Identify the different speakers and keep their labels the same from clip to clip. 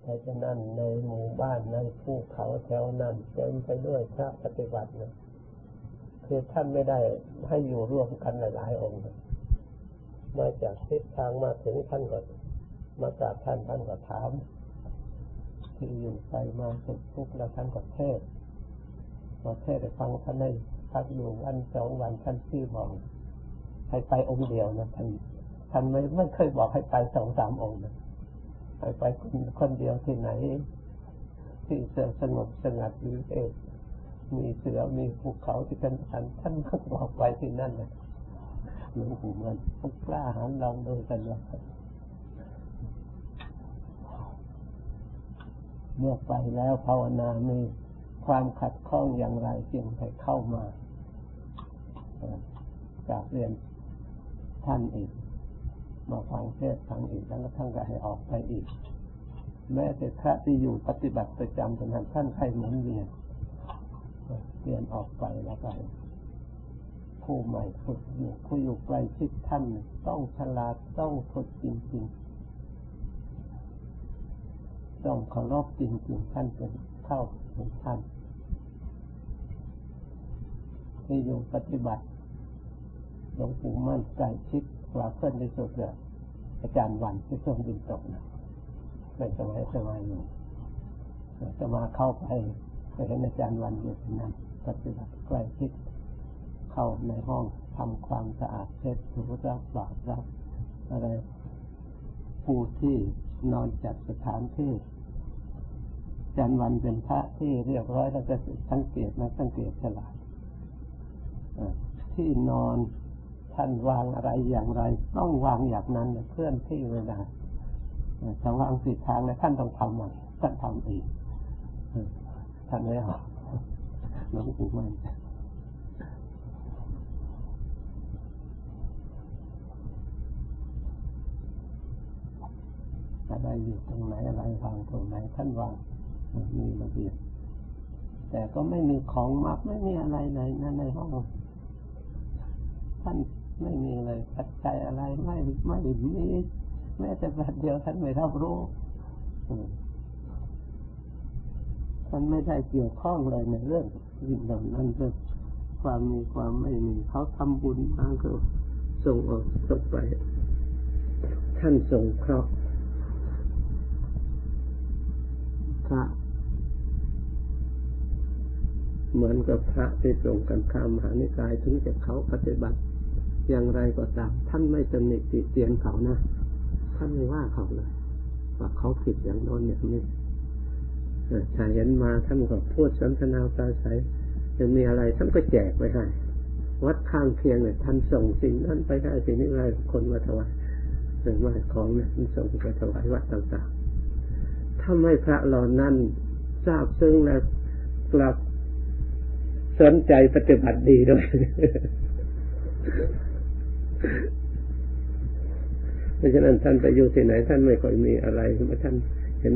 Speaker 1: เพราะฉะนั้นในหมู่บ้านในภูเขาแถวนั้นเต็มไปด้วยพระปฏิบัตินะคือท่านไม่ได้ให้อยู่ร่วมกันหลายๆองค์มาจากทิศทางมาถึงท่านก็มากราบท่านท่านก็ถามที่อยู่ไปมาสุดทุกแล้วท่านก็เทศพอเทศฟังท่านได้พักอยู่วันสองวันท่านชื่อบอกให้ไปองค์เดียวนะท่านท่านไม่ไม่เคยบอกให้ไปสองสามองค์นะ ให้ไปคนคนเดียวที่ไหน ที่เสือสงบสงัดหรือเอกมีเสือมีภูเขาที่เป็นท่านท่านก็บอกไปที่นั่นนะหลวงปู่มันกล้าหาญลองดูกันว่าเมื่อไปแล้วภาวนามีความขัดข้องอย่างไรเพียงแต่เข้ามาจากเรียนท่านอีก มาฟังเทศฟังอีกแล้วท่านก็ให้ออกไปอีก แม้แต่พระที่อยู่ปฏิบัติประจำวันท่านใครเหมือนเรียนเรียนออกไปแล้วก็ผู้ใหม่ฝึกอยู่ผู้อยู่ใกล้ชิดท่านต้องฉลาดต้องฝึกจริงๆ ต้องเคารพจริงๆ ท่านเป็นเข้าถึงท่านที่อยู่ปฏิบัติหลวงปู่มั่นใกล้ชิด ว่าเพื่อนที่สุดเลยอาจารย์วันที่ช่วงดินตกนะเป็นสมัยสมัยอยู่จะมาเข้าไปไปเห็นอาจารย์วันอยู่ที่นั่นปฏิบัติใกล้ชิดเข้าในห้องทำความสะอาดเช็ดถูรับบาดรับอะไรผู้ที่นอนจัดสถานที่จันวันเป็นพระที่เรียบร้อยแล้วก็สังเกตนะสังเกตฉลาดที่นอน ท่านวางอะไรอย่างไร ต้องวางอย่างนั้นเพื่อนที่ไม่ได้ถ้าวางผิทางแล้วท่านต้องทำใหม่ท่านทำอีกท่านไม่เอาหลวงปู่มันอะไรอยู่ตรงไหนอะไรวางตรงไหนท่านวางมีระเบียบแต่ก็ไม่มีของมักไม่มีอะไรในในห้อง ท่านไม่มีเลยปัจจัยอะไรไม่ไม่มีแม้แต่แบบเดียวท่านไม่รับรู้ท่านไม่ได้เกี่ยวข้องเลยในเรื่องสิ่งเหล่านั้นเรื่องความมีความไม่มีเขาทำบุญมาก็ส่งออกส่งไป ท่านส่งเคราะห์พระ เหมือนกับพระที่ส่งกันข้ามมหานิกายถึงจะเขาปฏิบัติ อย่างไรก็ตามท่านไม่ตำหนิติเตียนเขานะท่านไม่ว่าเขาเลยว่าเขาผิดอย่างโน้นอย่างนี้ถ้าเห็นมาท่านก็พูดสนทนาปราศัยจะมีอะไรท่านก็แจกไปให้วัดข้างเคียงเนี่ยท่านส่งสิ่งนั้นไปได้สิ่งนี้ไปคนมาถวายหรือว่าของเนี่ยท่านส่งไปถวายวัดต่างๆถ้าไม่พระหล่านั้นทราบซึ้งแล้วกลับ สนใจปฏิบัติดีด้วยเพราะฉะนั้นท่านไปอยู่ที่ไหน ท่านไม่ค่อยมีอะไรเมื่อท่านเห็น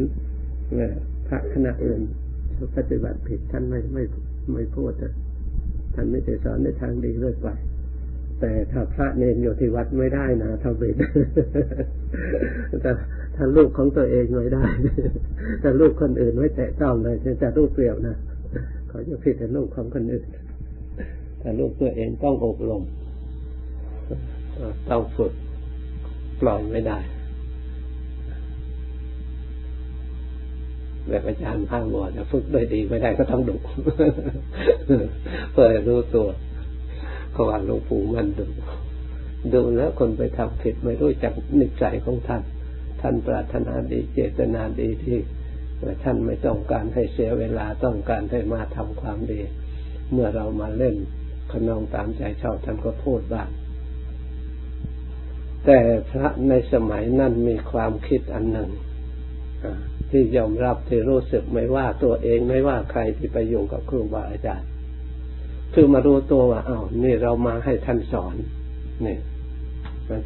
Speaker 1: พระคณะอื่นปฏิบัติผิดท่านไม่ไม่ไม่พูดท่านไม่ได้สอนในทางดีเรื่อยไปแต่ถ้าพระเนรอยู่ที่วัดไม่ได้นะทำผิดแต่ถ้าลูกของตัวเองไม่ได้ แต่ลูกคนอื่นไม่แตะต้องเลยจะลูกเปลี่ยวนะ เขาจะผิดแต่ลูกของคนอื่นแต่ลูกตัวเองต้องอบรมต้องฝึกปล่อยไม่ได้ แบบอาจารย์ข้างหัวจะฝึกด้วยดีไม่ได้ก็ต้องดุเพื่อรู้ตัวเขาว่าหลวงปู่มันดุดูแล้วคนไปทำผิดไม่รู้จักนิสัยของท่าน ท่านปรารถนาดีเจตนาดีที่ ท่านไม่ต้องการให้เสียเวลาต้องการให้มาทำความดี เมื่อเรามาเล่นขนองตามใจชอบท่านก็พูดบ้างแต่พระในสมัยนั้นมีความคิดอันหนึ่งที่ยอมรับที่รู้สึกไม่ว่าตัวเองไม่ว่าใครที่ไปอยู่กับครูบาอาจารย์คือมารู้ตัวว่าอ้าวนี่เรามาให้ท่านสอนนี่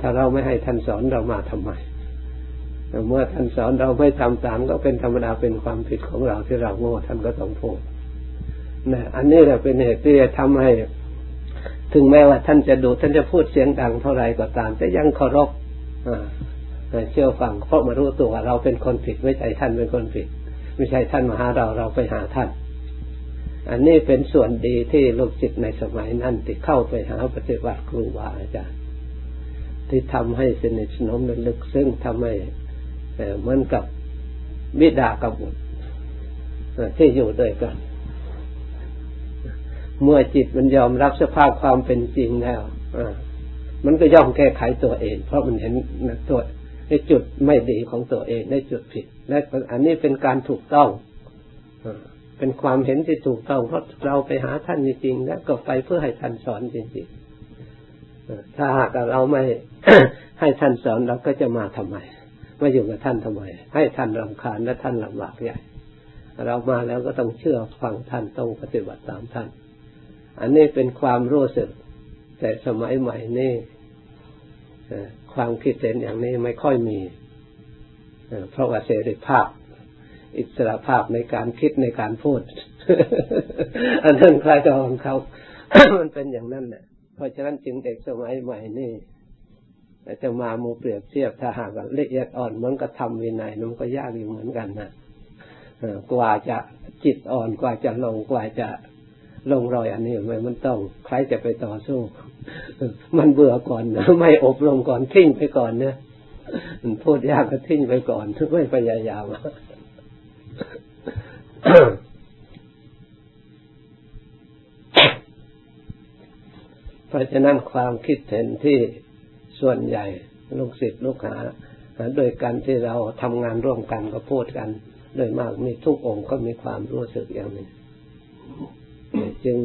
Speaker 1: ถ้าเราไม่ให้ท่านสอนเรามาทำไม เมื่อท่านสอนเราไม่ทำตามก็เป็นธรรมดาเป็นความผิดของเราที่เราโง่ท่านก็ต้องพูดนะอันนี้แหละเป็นเหตุที่จะทำให้ ถึงแม้ว่าท่านจะดูท่านจะพูดเสียงดังเท่าไรก็ตาม แต่ยังเคารพเชื่อฟังเพราะมารู้ตัวเราเป็นคนผิดไม่ใช่ท่านเป็นคนผิด ไม่ใช่ท่านมาหาเราเราไปหาท่าน อันนี้เป็นส่วนดีที่ลูกจิตในสมัยนั้นที่เข้าไปหาปฏิบัติครูบาอาจารย์ที่ทำให้สนิทสนมลึกซึ้งทำให้ เหมือนกับบิดากับบุตรที่อยู่ด้วยกัน เมื่อจิตมันยอมรับสภาพความเป็นจริงแล้วมันก็ย่อมแก้ไขตัวเอง เพราะมันเห็นตัวในจุดไม่ดีของตัวเองในจุดผิดและอันนี้เป็นการถูกต้องเป็นความเห็นที่ถูกต้องเพราะเราไปหาท่านจริงๆแล้วก็ไปเพื่อให้ท่านสอนจริงๆถ้าหากเราไม่ให้ท่านสอนเราก็จะมาทำไม มาอยู่กับท่านทำไม ให้ท่านรำคาญและท่านลำบากใหญ่เรามาแล้วก็ต้องเชื่อฟังท่านต้องปฏิบัติตามท่าน อันนี้เป็นความรู้สึก แต่สมัยใหม่นี่ความคิดเห็นอย่างนี้ไม่ค่อยมี เพราะว่าเสรีภาพ อิสระภาพในการคิดในการพูด อันนั้นใครจะของเขา มันเป็นอย่างนั้นแหละเพราะฉะนั้นจึงเด็กสมัยใหม่นี่ จะมาโมเปรียบเทียบถ้าหากละเอียดอ่อนมันก็ทำวินัยมันก็ยากอยู่เหมือนกันนะกว่าจะจิตอ่อนกว่าจะลงกว่าจะลงรอยอันนี้มันมันต้องใครจะไปต่อสู้มันเบื่อก่อนนะไม่อบรมก่อนทิ้งไปก่อนเนี่ยพูดยากก็ทิ้งไปก่อนทุกไม่พยายามเพราะฉะนั้นความคิดเห็นที่ ส่วนใหญ่ลูกศิษย์ลูกหาโดยการที่เราทำงานร่วมกันก็พูดกัน โดยมากมีทุกองค์ก็มีความรู้สึกอย่างนี้จึง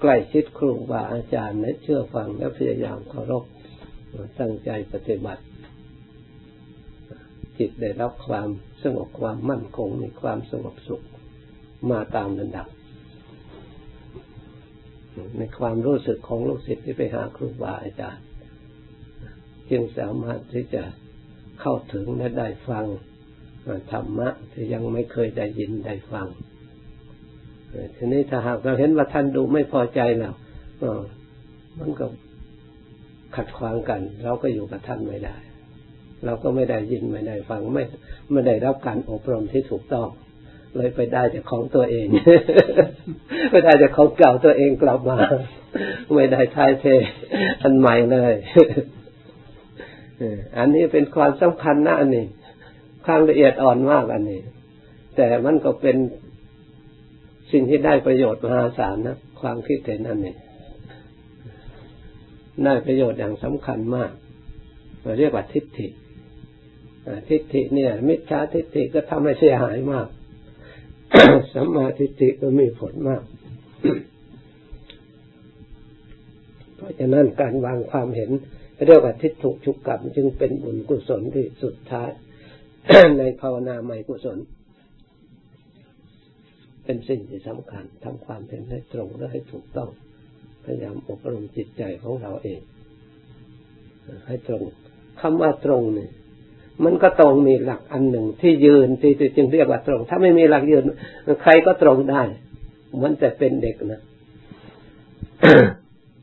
Speaker 1: ใกล้ชิดครูบาอาจารย์และเชื่อฟังและพยายามเคารพตั้งใจปฏิบัติ จิตได้รับความสงบความมั่นคงมีความสงบสุขมาตามระดับ ในความรู้สึกของลูกศิษย์ที่ไปหาครูบาอาจารย์ จึงสามารถที่จะเข้าถึงและได้ฟังธรรมะที่ยังไม่เคยได้ยินได้ฟังทีนี้ถ้าหากเราเห็นว่าท่านดูไม่พอใจแล้วมันก็ขัดขวางกัน เราก็อยู่กับท่านไม่ได้ เราก็ไม่ได้ยินไม่ได้ฟังไม่ไม่ได้รับการอบรมที่ถูกต้อง เลยไปได้จากของตัวเองไม่ได้จากของเก่าตัวเองกลับมา ไม่ได้ทายเทอันใหม่เลย อันนี้เป็นความสำคัญนะอันนี้ความละเอียดอ่อนมากอันนี้ แต่มันก็เป็นสิ่งที่ได้ประโยชน์มหาศาลนะความคิดเห็นอันนี้ได้ประโยชน์อย่างสำคัญมากเราเรียกว่าทิฏฐิทิฏฐิเนี่ย มิจฉาทิฏฐิก็ทำให้เสียหายมากสัมมาทิฏฐิก็มีผลมาก เพราะฉะนั้นการวางความเห็น เรียกว่าทิฏฐุชุกกรรมจึงเป็นบุญกุศลที่สุดท้าย ในภาวนาใหม่กุศล เป็นสิ่งที่สำคัญทำความเห็นให้ตรงและให้ถูกต้อง พยายามอบรมจิตใจของเราเอง ให้ตรงคำว่าตรงเนี่ยมันก็ตรงมีหลักอันหนึ่งที่ยืนที่จึงเรียกว่าตรง ถ้าไม่มีหลักยืน ใครก็ตรงได้เหมือนแต่เป็นเด็กนะ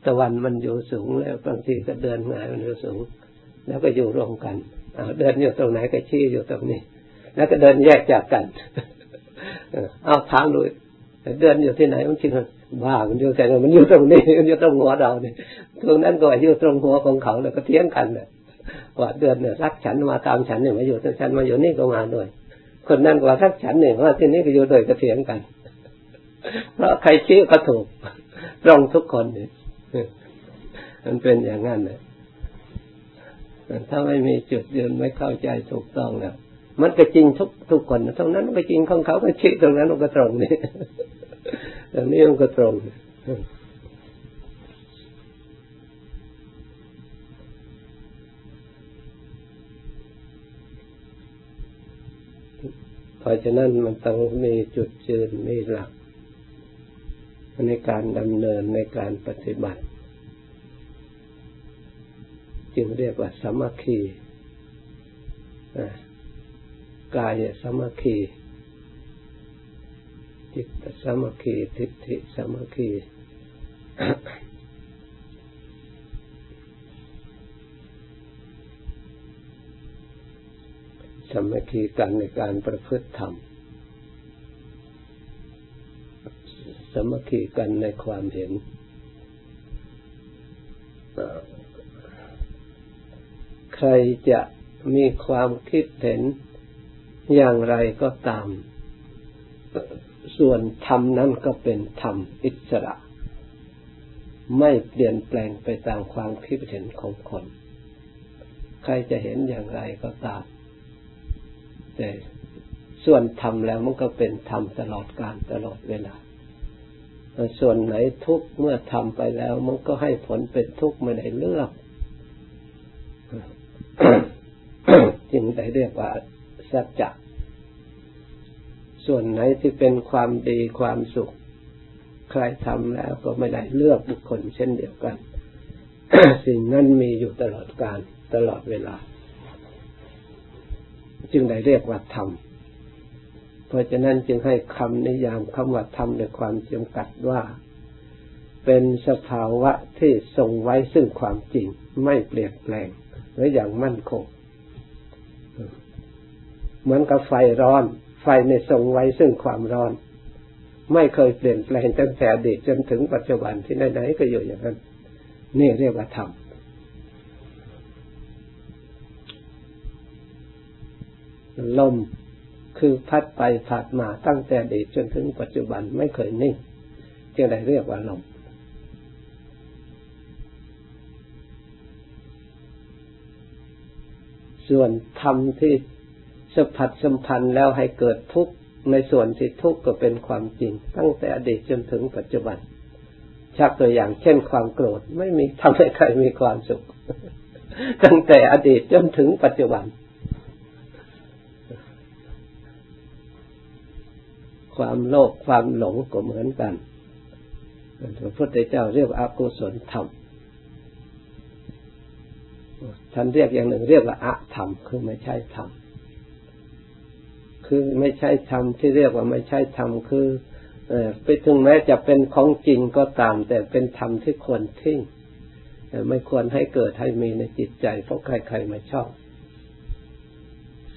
Speaker 1: ตะวันมันอยู่สูงแล้วบางทีก็เดินหงายมันอยู่สูง แล้วก็อยู่รวมกันเดินอยู่ตรงไหนก็ชี้อยู่ตรงนี้ แล้วก็เดินแยกจากกันเอาถามดูเดินอยู่ที่ไหนมันจริงว่ามันอยู่แต่มันอยู่ตรงนี้มันอยู่ตรงหัวเราเนี่ยตรงนั้นก็อยู่ตรงหัวของเขาแล้วก็เทียงกันเนี่ยว่าเดินเนี่ยรักฉันมาตามฉันเนี่ยมาอยู่ตรงฉันมาอยู่นี่ก็มาด้วย คนนั้นก็รักฉันเนี่ยมาที่นี่ก็อยู่โดยก็เทียงกัน เพราะใครชี้ก็ถูกตรงทุกคนเนี่ย มันเป็นอย่างนั้นเลยถ้าไม่มีจุดยืนไม่เข้าใจถูกต้องแล้วมันก็จริงทุกทุกคนตรงนั้นก็จริงของเขาก็ชี้ตรงนั้นมันก็ตรงนี่ตรงนี้มันก็ตรงเพราะฉะนั้นมันต้องมีจุดยืนมีหลัก ในการดำเนินในการปฏิบัติ จึงเรียกว่าสมัคคีกายสมัคคีจิตสมัคคีทิฏฐิสมัคคีสมัคคีกันในการประพฤติธรรม สมัคคีกันในความเห็น ใครจะมีความคิดเห็นอย่างไรก็ตาม ส่วนธรรมนั้นก็เป็นธรรมอิสระ ไม่เปลี่ยนแปลงไปตามความคิดเห็นของคน ใครจะเห็นอย่างไรก็ตาม แต่ส่วนทำแล้วมันก็เป็นธรรมตลอดการตลอดเวลา ส่วนไหนทุกเมื่อทำไปแล้ว มันก็ให้ผลเป็นทุกข์ไม่ได้เลือกจึงได้เรียกว่าสัจจะส่วนไหนที่เป็นความดีความสุข ใครทำแล้วก็ไม่ได้เลือกบุคคลเช่นเดียวกัน สิ่งนั้นมีอยู่ตลอดการตลอดเวลา จึงได้เรียกว่าธรรม เพราะฉะนั้นจึงให้คำนิยามคำว่าธรรมในความจำกัดว่า เป็นสภาวะที่ทรงไว้ซึ่งความจริง ไม่เปลี่ยนแปลงหรืออย่างมั่นคง เหมือนกับไฟร้อน ไฟในทรงไว้ซึ่งความร้อน ไม่เคยเปลี่ยนแปลงตั้งแต่อดีตจนถึงปัจจุบันที่ไหนๆก็อยู่อย่างนั้น นี่เรียกว่าธรรมลม คือพัดไปผัดมาตั้งแต่เด็กจนถึงปัจจุบันไม่เคยนิ่งจึงได้เรียกว่าลมส่วนธรรมที่สัมผัสสัมพันธ์แล้วให้เกิดทุกข์ในส่วนที่ทุกข์ก็เป็นความจริง ตั้งแต่อดีตจนถึงปัจจุบันชักตัวอย่างเช่นความโกรธไม่มีทำให้ใครมีความสุข ตั้งแต่อดีตจนถึงปัจจุบัน ความโลภความหลงก็เหมือนกันพระพุทธเจ้าเรียกว่าอากุศลธรรมท่านเรียกอย่างหนึ่งเรียกว่าอะธรรมคือไม่ใช่ธรรมคือไม่ใช่ธรรมที่เรียกว่าไม่ใช่ธรรมคือไปถึงแม้จะเป็นของจริงก็ตาม แต่เป็นธรรมที่ควรทิ้งไม่ควรให้เกิดให้มีในจิตใจ เพราะใครๆไม่ชอบ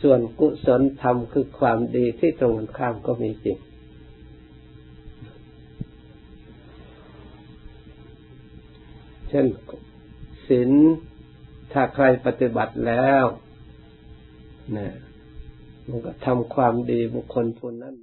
Speaker 1: ส่วนกุศลธรรมคือความดีที่ตรงกันข้ามก็มีจริง ช่นศีลถ้าใครปฏิบัติแล้วนะมันก็ทำความดีบุคคลผู้นั้น